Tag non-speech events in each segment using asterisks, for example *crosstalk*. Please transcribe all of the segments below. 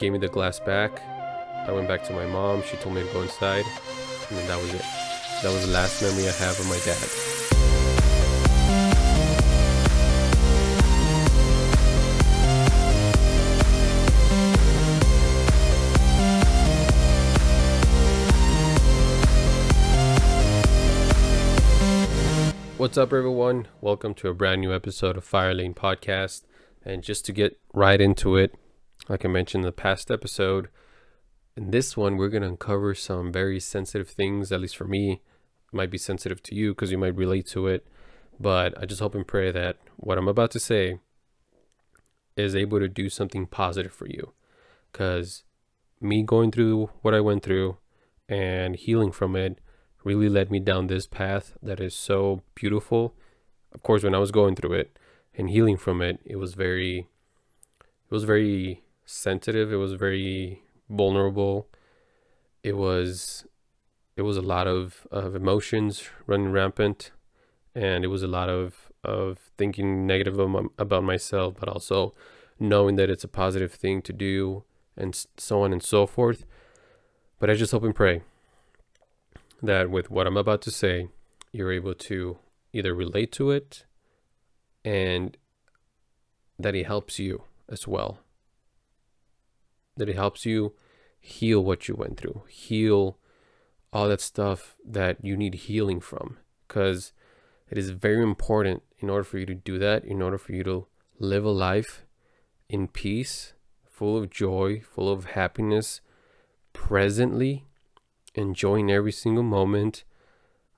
gave me the glass back. I went back to my mom. She told me to go inside, and then that was it. That was the last memory I have of my dad. What's up, everyone? Welcome to a brand new episode of Fire Lane Podcast. And just to get right into it, like I mentioned in the past episode, in this one, we're going to uncover some very sensitive things, at least for me. It might be sensitive to you because you might relate to it. But I just hope and pray that what I'm about to say is able to do something positive for you. Because me going through what I went through and healing from it really led me down this path that is so beautiful. Of course, when I was going through it and healing from it, it was very, it was very sensitive. It was very vulnerable. It was, it was a lot of, of emotions running rampant, and it was a lot of of thinking negative about myself, but also knowing that it's a positive thing to do, and so on and so forth. But I just hope and pray that with what I'm about to say, you're able to either relate to it and that it helps you as well. That it helps you heal what you went through, heal all that stuff that you need healing from. Because it is very important in order for you to do that, in order for you to live a life in peace, full of joy, full of happiness, presently enjoying every single moment.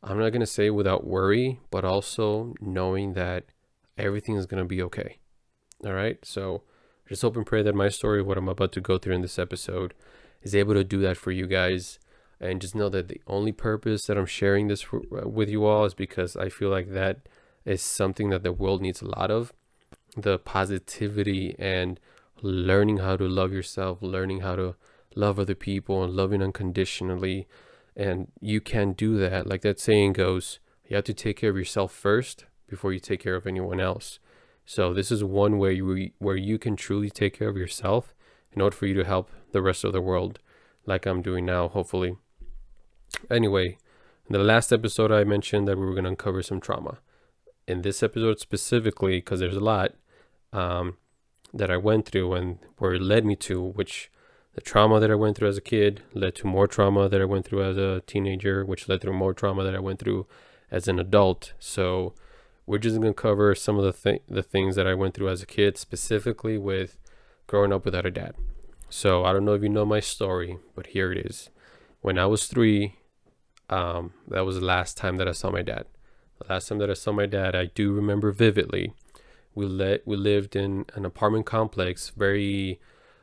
I'm not going to say without worry, but also knowing that everything is going to be okay. All right. So just hope and pray that my story, what I'm about to go through in this episode, is able to do that for you guys. And just know that the only purpose that I'm sharing this for, uh, with you all is because I feel like that is something that the world needs a lot of the positivity and learning how to love yourself, learning how to love other people and loving unconditionally. And you can do that. Like that saying goes, you have to take care of yourself first before you take care of anyone else. So this is one way you, where you can truly take care of yourself in order for you to help the rest of the world, like I'm doing now, hopefully. Anyway, in the last episode, I mentioned that we were going to uncover some trauma. In this episode specifically, because there's a lot um, that I went through and where it led me to, which the trauma that I went through as a kid led to more trauma that I went through as a teenager, which led to more trauma that I went through as an adult. So we're just gonna cover some of the th- the things that I went through as a kid, specifically with growing up without a dad. So I don't know if you know my story, but here it is. When I was three, um, that was the last time that I saw my dad. The last time that I saw my dad, I do remember vividly. We let we lived in an apartment complex, very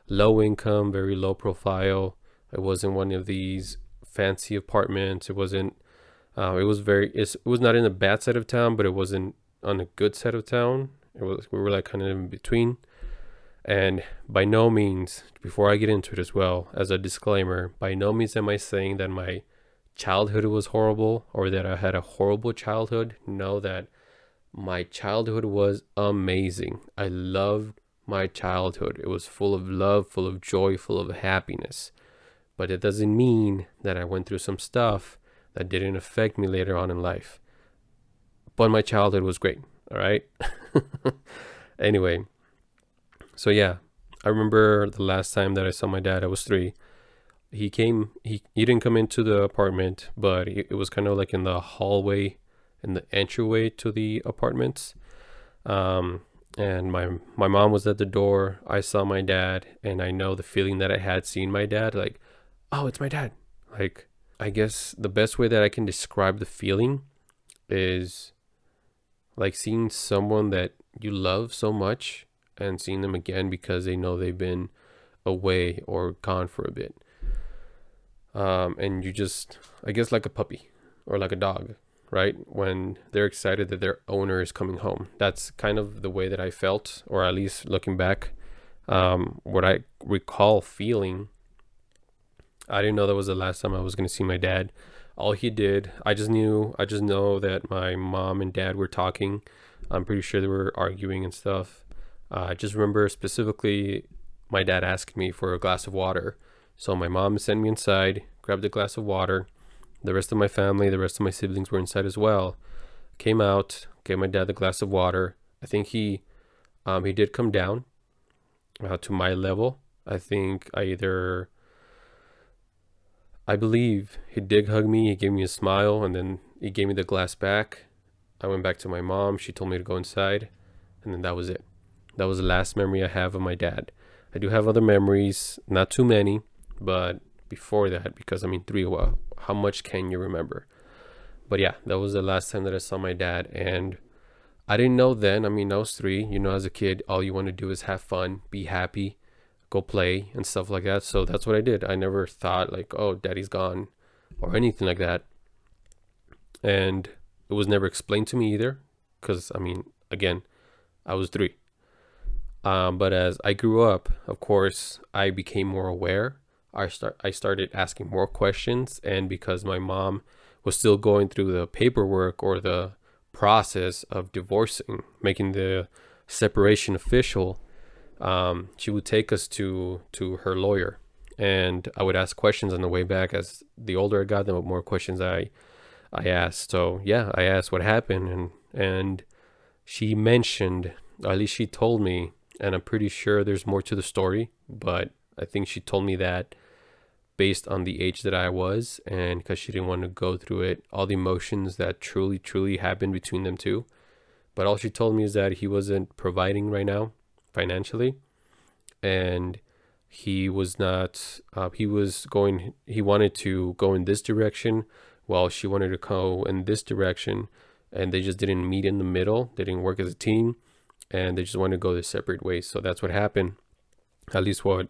low income, very low profile. It wasn't one of these fancy apartments. It wasn't. Uh, it was very. It was not in a bad side of town, but it wasn't on a good side of town. It was. We were like kind of in between. And by no means, before I get into it as well, as a disclaimer, by no means am I saying that my childhood was horrible or that I had a horrible childhood. Know that my childhood was amazing. I loved my childhood. It was full of love, full of joy, full of happiness. But it doesn't mean that I went through some stuff that didn't affect me later on in life. But my childhood was great. All right. *laughs* anyway, so yeah, I remember the last time that I saw my dad, I was three. He came, he, he didn't come into the apartment, but it, was kind of like in the hallway, in the entryway to the apartments. Um, and my my mom was at the door. I saw my dad, and I know the feeling that I had seeing my dad. Like, oh, it's my dad. Like, I guess the best way that I can describe the feeling is like seeing someone that you love so much and seeing them again because they know they've been away or gone for a bit. Um, and you just, I guess, like a puppy or like a dog right? When they're excited that their owner is coming home. That's kind of the way that I felt, or at least looking back, um, what I recall feeling. I didn't know that was the last time I was going to see my dad. All he did, I just knew, I just know that my mom and dad were talking. I'm pretty sure they were arguing and stuff. Uh, I just remember specifically my dad asked me for a glass of water. So my mom sent me inside, grabbed a glass of water. The rest of my family, the rest of my siblings were inside as well. Came out, gave my dad the glass of water. I think he um, he did come down uh, to my level. I think I either I believe he did hug me, he gave me a smile, and then he gave me the glass back. I went back to my mom. She told me to go inside, and then that was it. That was the last memory I have of my dad. I do have other memories, not too many, but before that, because I mean, three, well, how much can you remember? But yeah, that was the last time that I saw my dad, and I didn't know then. I mean, I was three. You know, as a kid, all you want to do is have fun, be happy, go play, and stuff like that. So that's what I did. I never thought, like, oh, daddy's gone, or anything like that. And it was never explained to me either, because, I mean, again, I was three. Um, but as I grew up, of course, I became more aware. I start I started asking more questions, and because my mom was still going through the paperwork or the process of divorcing, making the separation official, um, she would take us to to her lawyer, and I would ask questions on the way back. As the older I got, the more questions I I asked. So yeah, I asked what happened, and and she mentioned, at least she told me, and I'm pretty sure there's more to the story, but I think she told me that based on the age that I was and because she didn't want to go through it, all the emotions that truly, truly happened between them two. But all she told me is that he wasn't providing right now financially and he was not, uh, he was going, he wanted to go in this direction while she wanted to go in this direction and they just didn't meet in the middle. They didn't work as a team and they just wanted to go their separate ways. So that's what happened. At least what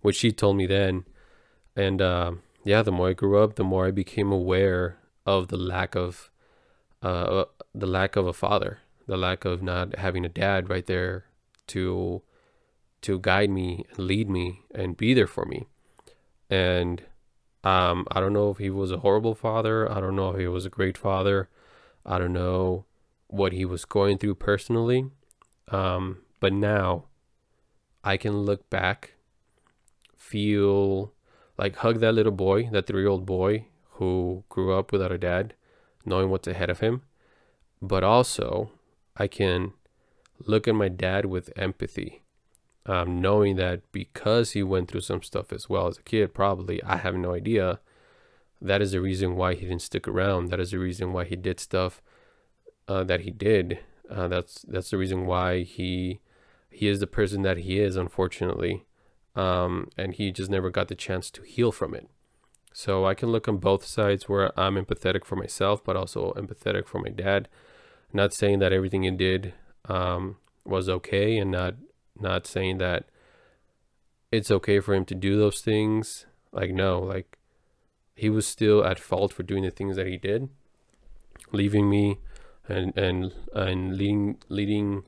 what she told me then and uh, yeah, the more I grew up, the more I became aware of the lack of uh, the lack of a father, the lack of not having a dad right there to to guide me and lead me and be there for me. And um, I don't know if he was a horrible father. I don't know if he was a great father. I don't know what he was going through personally. Um, but now I can look back, feel like hug that little boy, that three year old boy who grew up without a dad, knowing what's ahead of him. But also, I can look at my dad with empathy, um, knowing that because he went through some stuff as well as a kid, probably, I have no idea. That is the reason why he didn't stick around. That is the reason why he did stuff uh, that he did. Uh, that's that's the reason why he he is the person that he is, unfortunately um, and he just never got the chance to heal from it. So I can look on both sides where I'm empathetic for myself, but also empathetic for my dad. Not saying that everything he did um, was okay, and not not saying that it's okay for him to do those things. Like no, like he was still at fault for doing the things that he did, leaving me and and and leading leading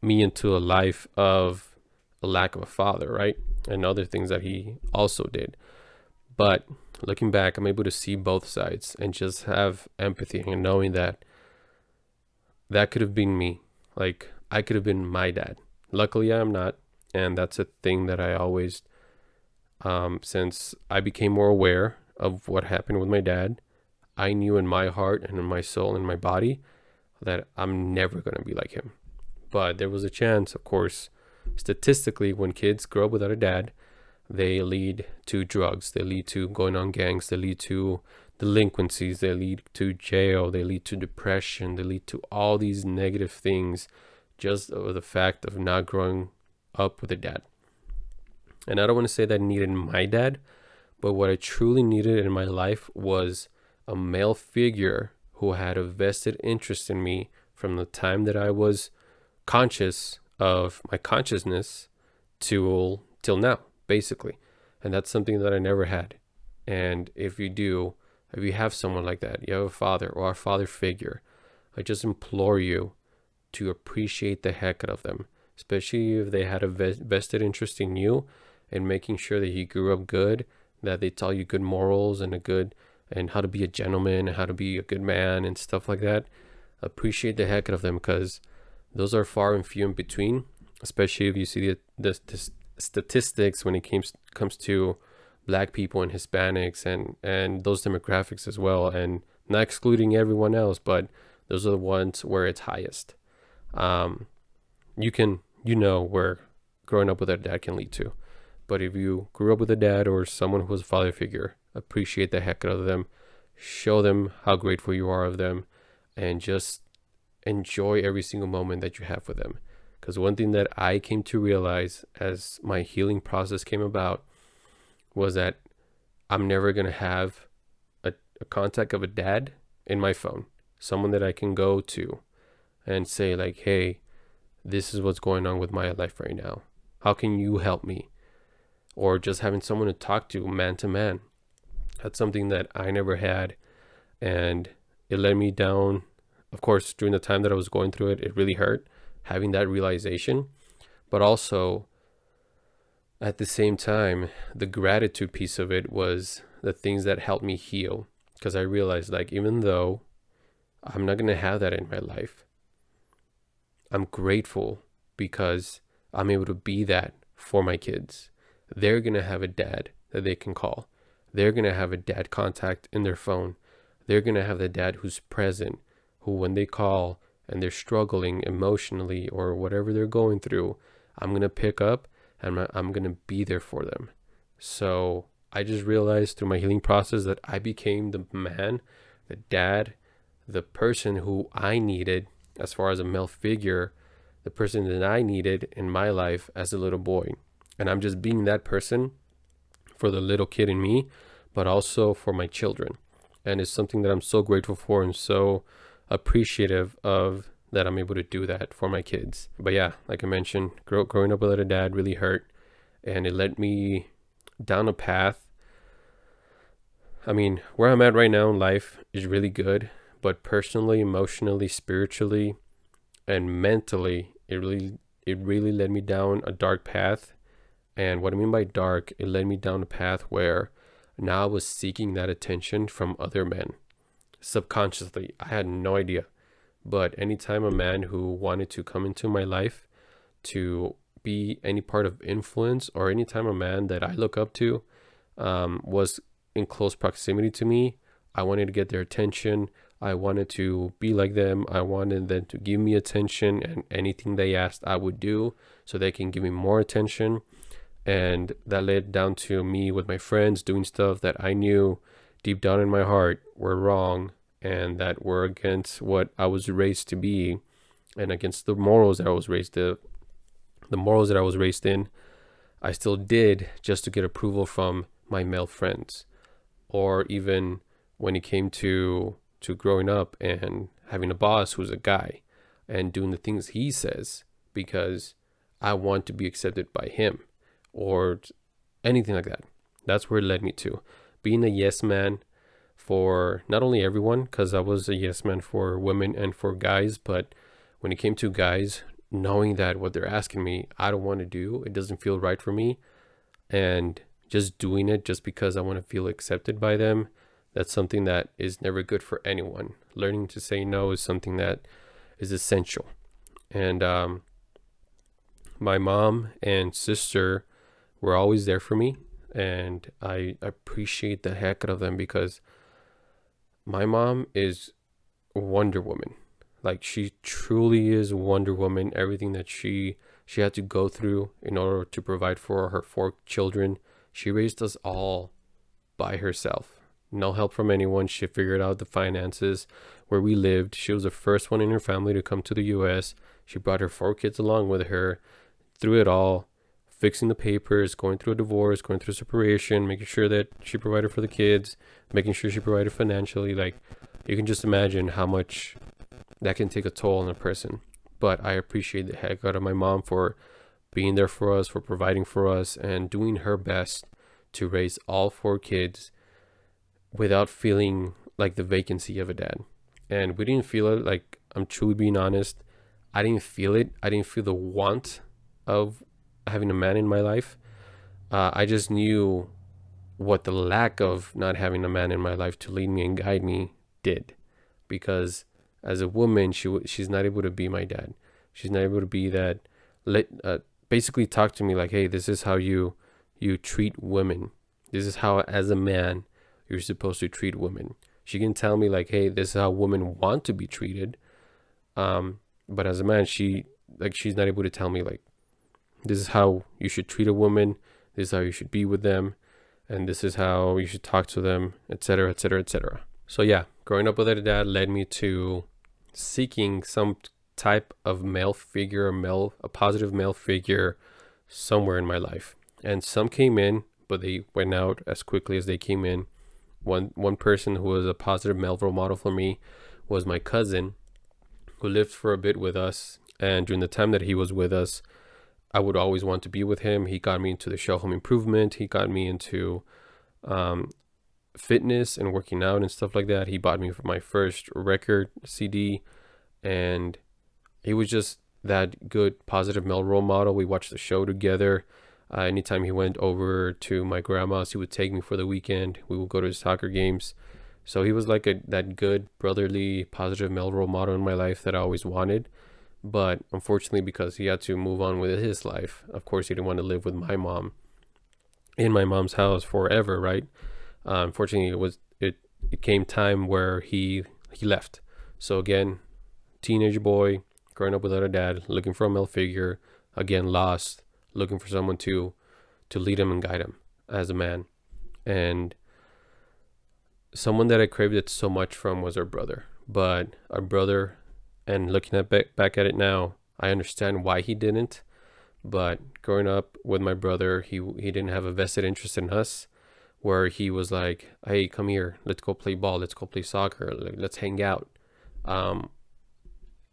me into a life of a lack of a father, right? And other things that he also did. But looking back, I'm able to see both sides and just have empathy and knowing that that could have been me. Like, I could have been my dad. Luckily, I'm not. And that's a thing that I always, um, since I became more aware of what happened with my dad, I knew in my heart and in my soul and my body that I'm never to be like him. But there was a chance, of course, statistically, when kids grow up without a dad, they lead to drugs, they lead to going on gangs, they lead to delinquencies, they lead to jail, they lead to depression, they lead to all these negative things just over the fact of not growing up with a dad. And I don't want to say that I needed my dad, but what I truly needed in my life was a male figure who had a vested interest in me from the time that I was conscious of my consciousness till till now, basically. And that's something that I never had. And if you do, if you have someone like that, you have a father or a father figure, I just implore you to appreciate the heck out of them, especially if they had a vested interest in you and making sure that you grew up good, that they taught you good morals and a good and how to be a gentleman and how to be a good man and stuff like that. Appreciate the heck out of them because those are far and few in between, especially if you see the, the, the statistics when it comes comes to black people and Hispanics and and those demographics as well, and not excluding everyone else, but those are the ones where it's highest. Um, you can you know where growing up with a dad can lead to, but if you grew up with a dad or someone who was a father figure, appreciate the heck out of them, show them how grateful you are of them, and just enjoy every single moment that you have with them. Because one thing that I came to realize as my healing process came about was that I'm never going to have a, a, contact of a dad in my phone, someone that I can go to and say, like, hey, this is what's going on with my life right now. How can you help me? Or just having someone to talk to man to man. That's something that I never had. And it led me down. Of course, during the time that I was going through it, it really hurt having that realization. But also, at the same time, the gratitude piece of it was the things that helped me heal. Because I realized, like, even though I'm not going to have that in my life, I'm grateful because I'm able to be that for my kids. They're going to have a dad that they can call. They're going to have a dad contact in their phone. They're going to have the dad who's present, who, when they call and they're struggling emotionally or whatever they're going through, I'm going to pick up and I'm going to be there for them. So I just realized through my healing process that I became the man, the dad, the person who I needed as far as a male figure, the person that I needed in my life as a little boy. And I'm just being that person for the little kid in me, but also for my children. And it's something that I'm so grateful for and so appreciative of that I'm able to do that for my kids. But yeah, like I mentioned, grow, growing up without a dad really hurt and it led me down a path. I mean, where I'm at right now in life is really good, but personally, emotionally, spiritually, and mentally, it really it really led me down a dark path. And what I mean by dark, it led me down a path where now I was seeking that attention from other men subconsciously. I had no idea. But anytime a man who wanted to come into my life to be any part of influence, or anytime a man that I look up to um, was in close proximity to me, I wanted to get their attention. I wanted to be like them. I wanted them to give me attention, and anything they asked, I would do so they can give me more attention. And that led down to me with my friends doing stuff that I knew deep down in my heart were wrong and that were against what I was raised to be and against the morals that I was raised to the morals that I was raised in I still did just to get approval from my male friends or even when it came to to growing up and having a boss who's a guy and doing the things he says because I want to be accepted by him or anything like that. That's where it led me to being a yes man for not only everyone, because I was a yes man for women and for guys, but when it came to guys, knowing that what they're asking me, I don't want to do, it doesn't feel right for me, and just doing it just because I want to feel accepted by them, that's something that is never good for anyone. Learning to say no is something that is essential. And um, my mom and sister were always there for me and I appreciate the heck out of them because my mom is Wonder Woman. Like she truly is Wonder Woman. Everything that she she had to go through in order to provide for her four children, she raised us all by herself. No help from anyone. She figured out the finances where we lived. She was the first one in her family to come to the US. She brought her four kids along with her through it all fixing the papers, going through a divorce, going through separation, making sure that she provided for the kids, making sure she provided financially. Like, you can just imagine how much that can take a toll on a person. But I appreciate the heck out of my mom for being there for us, for providing for us, and doing her best to raise all four kids without feeling like the vacancy of a dad. And we didn't feel it, like, I'm truly being honest. I didn't feel it. I didn't feel the want of having a man in my life. Uh, I just knew what the lack of not having a man in my life to lead me and guide me did, because as a woman, she she's not able to be my dad. She's not able to be that let uh, basically talk to me like, hey, this is how you you treat women. This is how as a man you're supposed to treat women. She can tell me like, hey, this is how women want to be treated. Um, but as a man, she like she's not able to tell me like, this is how you should treat a woman. This is how you should be with them, and this is how you should talk to them, etc., etc., etc. So yeah, growing up with a dad led me to seeking some type of male figure, a male, a positive male figure somewhere in my life. And some came in, but they went out as quickly as they came in. One one person who was a positive male role model for me was my cousin, who lived for a bit with us. And during the time that he was with us, I would always want to be with him. He got me into the show Home Improvement. He got me into um, fitness and working out and stuff like that. He bought me my first record CD, and he was just that good, positive male role model. We watched the show together. Uh, anytime he went over to my grandma's, he would take me for the weekend. We would go to his soccer games. So he was like a that good brotherly, positive male role model in my life that I always wanted. But unfortunately, because he had to move on with his life, of course, he didn't want to live with my mom in my mom's house forever, right? Uh, unfortunately, it was it it came time where he he left. So again, teenage boy growing up without a dad, looking for a male figure, again lost, looking for someone to to lead him and guide him as a man, and someone that I craved it so much from was our brother. But our brother, and looking at back, back at it now, I understand why he didn't. But growing up with my brother, he he didn't have a vested interest in us where he was like, "Hey, come here, let's go play ball, let's go play soccer, let's hang out." Um,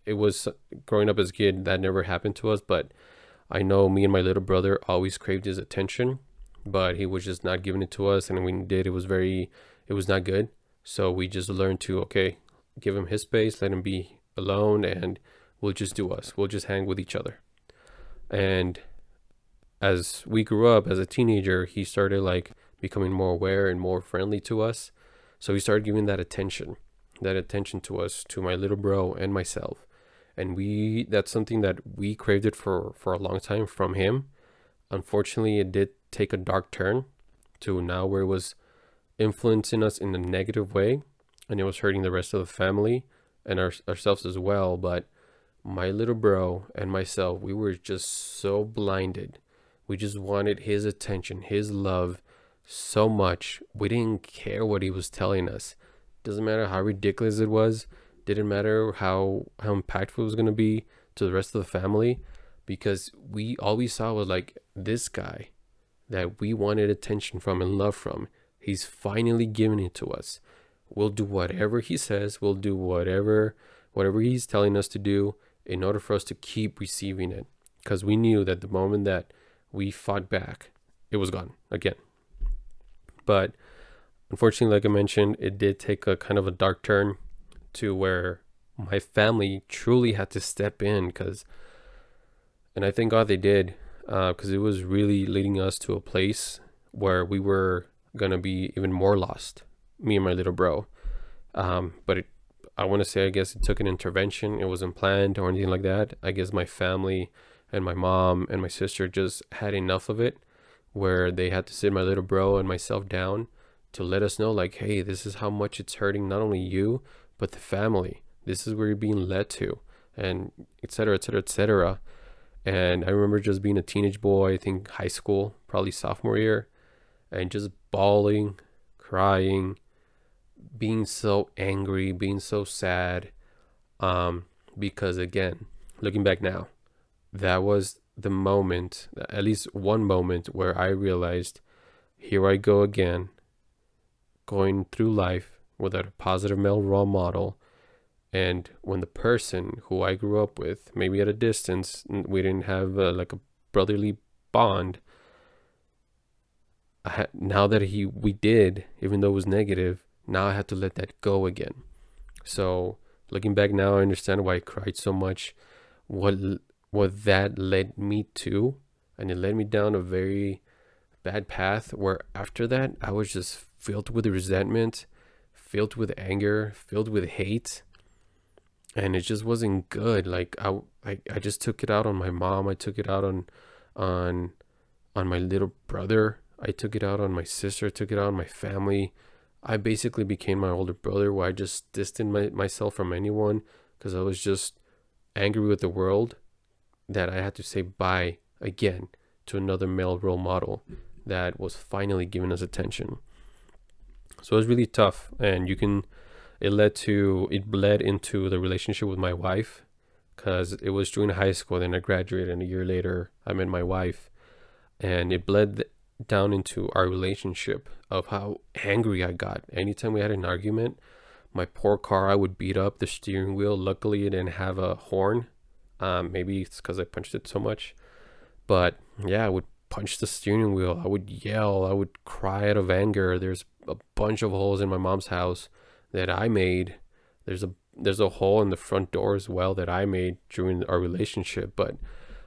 it was growing up as a kid that never happened to us, but I know me and my little brother always craved his attention, but he was just not giving it to us, and when he did, it was very, it was not good. So we just learned to okay, give him his space, let him be alone, and we'll just do us. We'll just hang with each other. And as we grew up as a teenager, he started like becoming more aware and more friendly to us. So he started giving that attention, that attention to us, to my little bro and myself. And we that's something that we craved it for for a long time from him. Unfortunately, it did take a dark turn to now where it was influencing us in a negative way and it was hurting the rest of the family and our, ourselves as well, but my little bro and myself, we were just so blinded. We just wanted his attention, his love, so much. We didn't care what he was telling us. Doesn't matter how ridiculous it was. Didn't matter how how impactful it was gonna be to the rest of the family, because we all we saw was like this guy that we wanted attention from and love from. He's finally giving it to us. We'll do whatever he says. We'll do whatever whatever he's telling us to do in order for us to keep receiving it. Because we knew that the moment that we fought back, it was gone again. But unfortunately, like I mentioned, it did take a kind of a dark turn to where my family truly had to step in because, and I thank God they did, because uh, it was really leading us to a place where we were gonna be even more lost, me and my little bro. Um, but it, I want to say, I guess it took an intervention. It wasn't planned or anything like that. I guess my family and my mom and my sister just had enough of it where they had to sit my little bro and myself down to let us know like hey this is how much it's hurting not only you but the family this is where you're being led to and etc etc etc and i remember just being a teenage boy i think high school probably sophomore year and just bawling crying being so angry being so sad um because again looking back now that was the moment, at least one moment, where I realized here I go again, going through life without a positive male role model. And when the person who I grew up with, maybe at a distance, we didn't have uh, like a brotherly bond. Now that he we did, even though it was negative, now I had to let that go again. So looking back now, I understand why I cried so much. What what that led me to and it led me down a very bad path where after that I was just filled with resentment, filled with anger, filled with hate. And it just wasn't good. Like I, I, I just took it out on my mom. I took it out on on on my little brother. I took it out on my sister, I took it out on my family. I basically became my older brother where I just distanced my, myself from anyone because I was just angry with the world that I had to say bye again to another male role model that was finally giving us attention. So it was really tough, and you can. It led to it bled into the relationship with my wife, because it was during high school. Then I graduated, and a year later I met my wife, and it bled down into our relationship of how angry I got. Anytime we had an argument, my poor car, I would beat up the steering wheel. Luckily, it didn't have a horn. Um, maybe it's because I punched it so much. But yeah, I would punch the steering wheel. I would yell. I would cry out of anger. There's a bunch of holes in my mom's house that I made. There's a there's a hole in the front door as well that I made during our relationship. But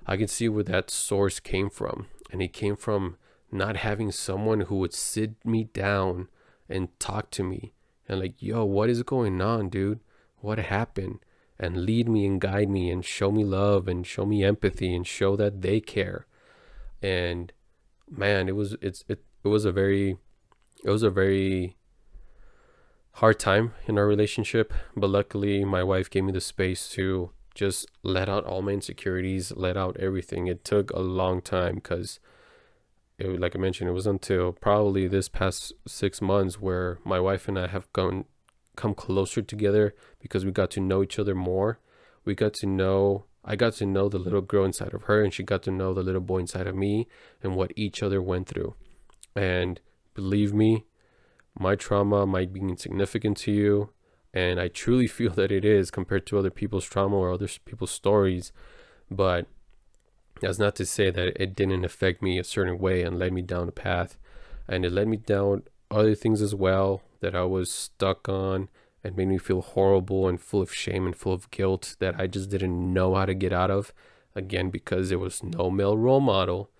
I can see where that source came from, and it came from not having someone who would sit me down and talk to me and like, yo, what is going on, dude? What happened? And lead me and guide me and show me love and show me empathy and show that they care and man, it was it's it, it was a very it was a very hard time in our relationship, but luckily my wife gave me the space to just let out all my insecurities, let out everything. It took a long time because it, like I mentioned, it was until probably this past six months where my wife and I have gone come closer together because we got to know each other more. We got to know I got to know the little girl inside of her, and she got to know the little boy inside of me and what each other went through. And believe me, my trauma might be insignificant to you, and I truly *laughs* feel that it is compared to other people's trauma or other people's stories. But that's not to say that it didn't affect me a certain way and led me down a path. And it led me down other things as well that I was stuck on and made me feel horrible and full of shame and full of guilt that I just didn't know how to get out of. Again, because there was no male role model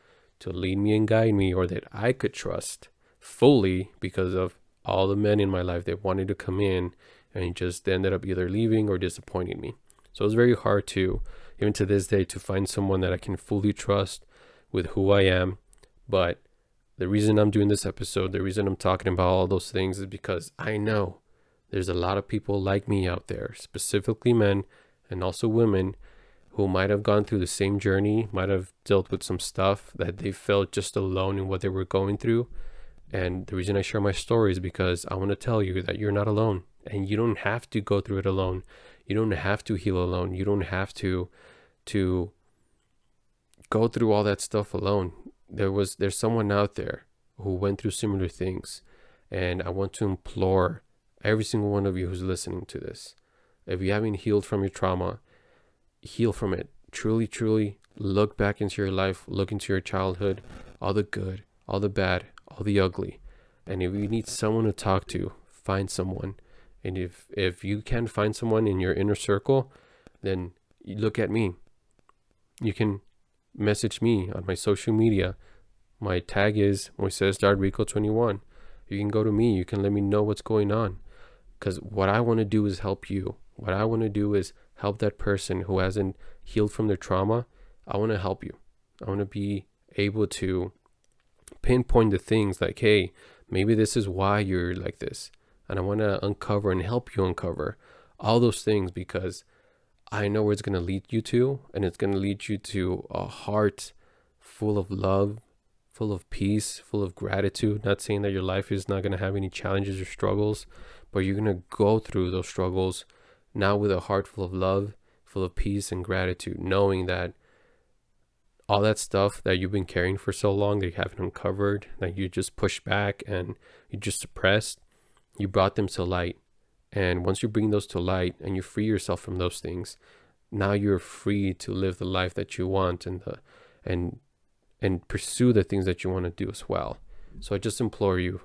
to lead me and guide me or that I could trust fully because of all the men in my life that wanted to come in and just ended up either leaving or disappointing me. So it was very hard to, even to this day, to find someone that I can fully trust with who I am. But the reason I'm doing this episode, the reason I'm talking about all those things is because I know there's a lot of people like me out there, specifically men and also women, who might have gone through the same journey, might have dealt with some stuff that they felt just alone in what they were going through. And the reason I share my story is because I want to tell you that you're not alone and you don't have to go through it alone. You don't have to heal alone. You don't have to to go through all that stuff alone. There was there's someone out there who went through similar things and I want to implore every single one of you who's listening to this. If you haven't healed from your trauma, heal from it. Truly, truly look back into your life, look into your childhood, all the good, all the bad, all the ugly. And if you need someone to talk to, find someone. And if if you can find someone in your inner circle, then look at me. You can message me on my social media. My tag is Moises Rico 21 You can go to me. You can let me know what's going on. Because what I want to do is help you. What I want to do is help that person who hasn't healed from their trauma. I want to help you. I want to be able to pinpoint the things like, hey, maybe this is why you're like this. And I want to uncover and help you uncover all those things because I know where it's going to lead you to. And it's going to lead you to a heart full of love, full of peace, full of gratitude. Not saying that your life is not going to have any challenges or struggles, but you're going to go through those struggles now with a heart full of love, full of peace and gratitude, knowing that all that stuff that you've been carrying for so long that you haven't uncovered, that you just pushed back and you just suppressed, you brought them to light. And once you bring those to light and you free yourself from those things, now you're free to live the life that you want and the and and pursue the things that you want to do as well. So I just implore you,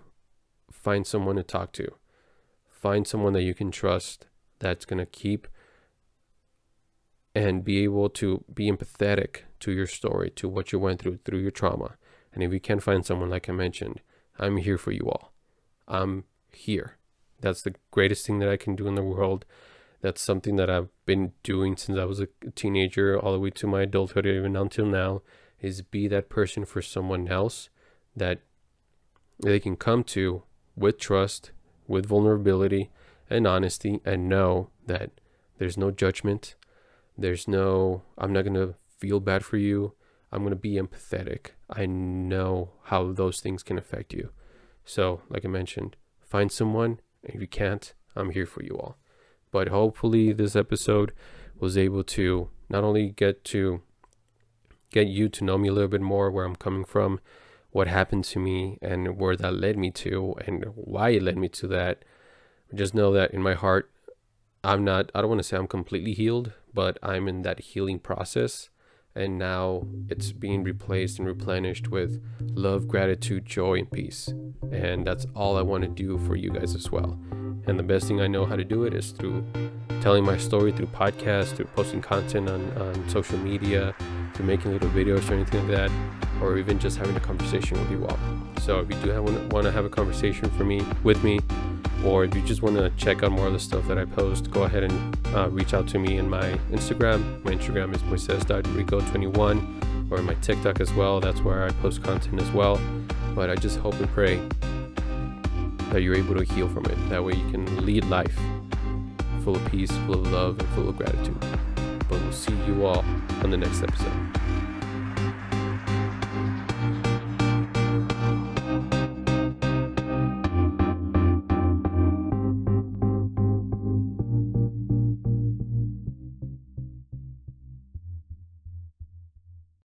find someone to talk to find someone that you can trust that's going to keep and be able to be empathetic to your story, to what you went through, through your trauma. And if you can't find someone, like I mentioned, I'm here for you all. I'm here. That's the greatest thing that I can do in the world. That's something that I've been doing since I was a teenager, all the way to my adulthood, even until now, is be that person for someone else that they can come to with trust, with vulnerability and honesty, and know that there's no judgment. There's no, I'm not going to feel bad for you. I'm going to be empathetic. I know how those things can affect you. So, like I mentioned, find someone. And if you can't, I'm here for you all. But hopefully, this episode was able to not only get to get you to know me a little bit more, where I'm coming from, what happened to me, and where that led me to, and why it led me to that. Just know that in my heart, I'm not, I don't want to say I'm completely healed, but I'm in that healing process. And now it's being replaced and replenished with love, gratitude, joy, and peace. And that's all I want to do for you guys as well. And the best thing I know how to do it is through telling my story through podcasts, through posting content on, on social media, through making little videos or anything like that, or even just having a conversation with you all. So if you do want to have a conversation for me with me, or if you just want to check out more of the stuff that I post, go ahead and uh, reach out to me in my Instagram. My Instagram is moises.rico21 or my TikTok as well. That's where I post content as well. But I just hope and pray that you're able to heal from it. That way you can lead life full of peace, full of love, and full of gratitude. But we'll see you all on the next episode.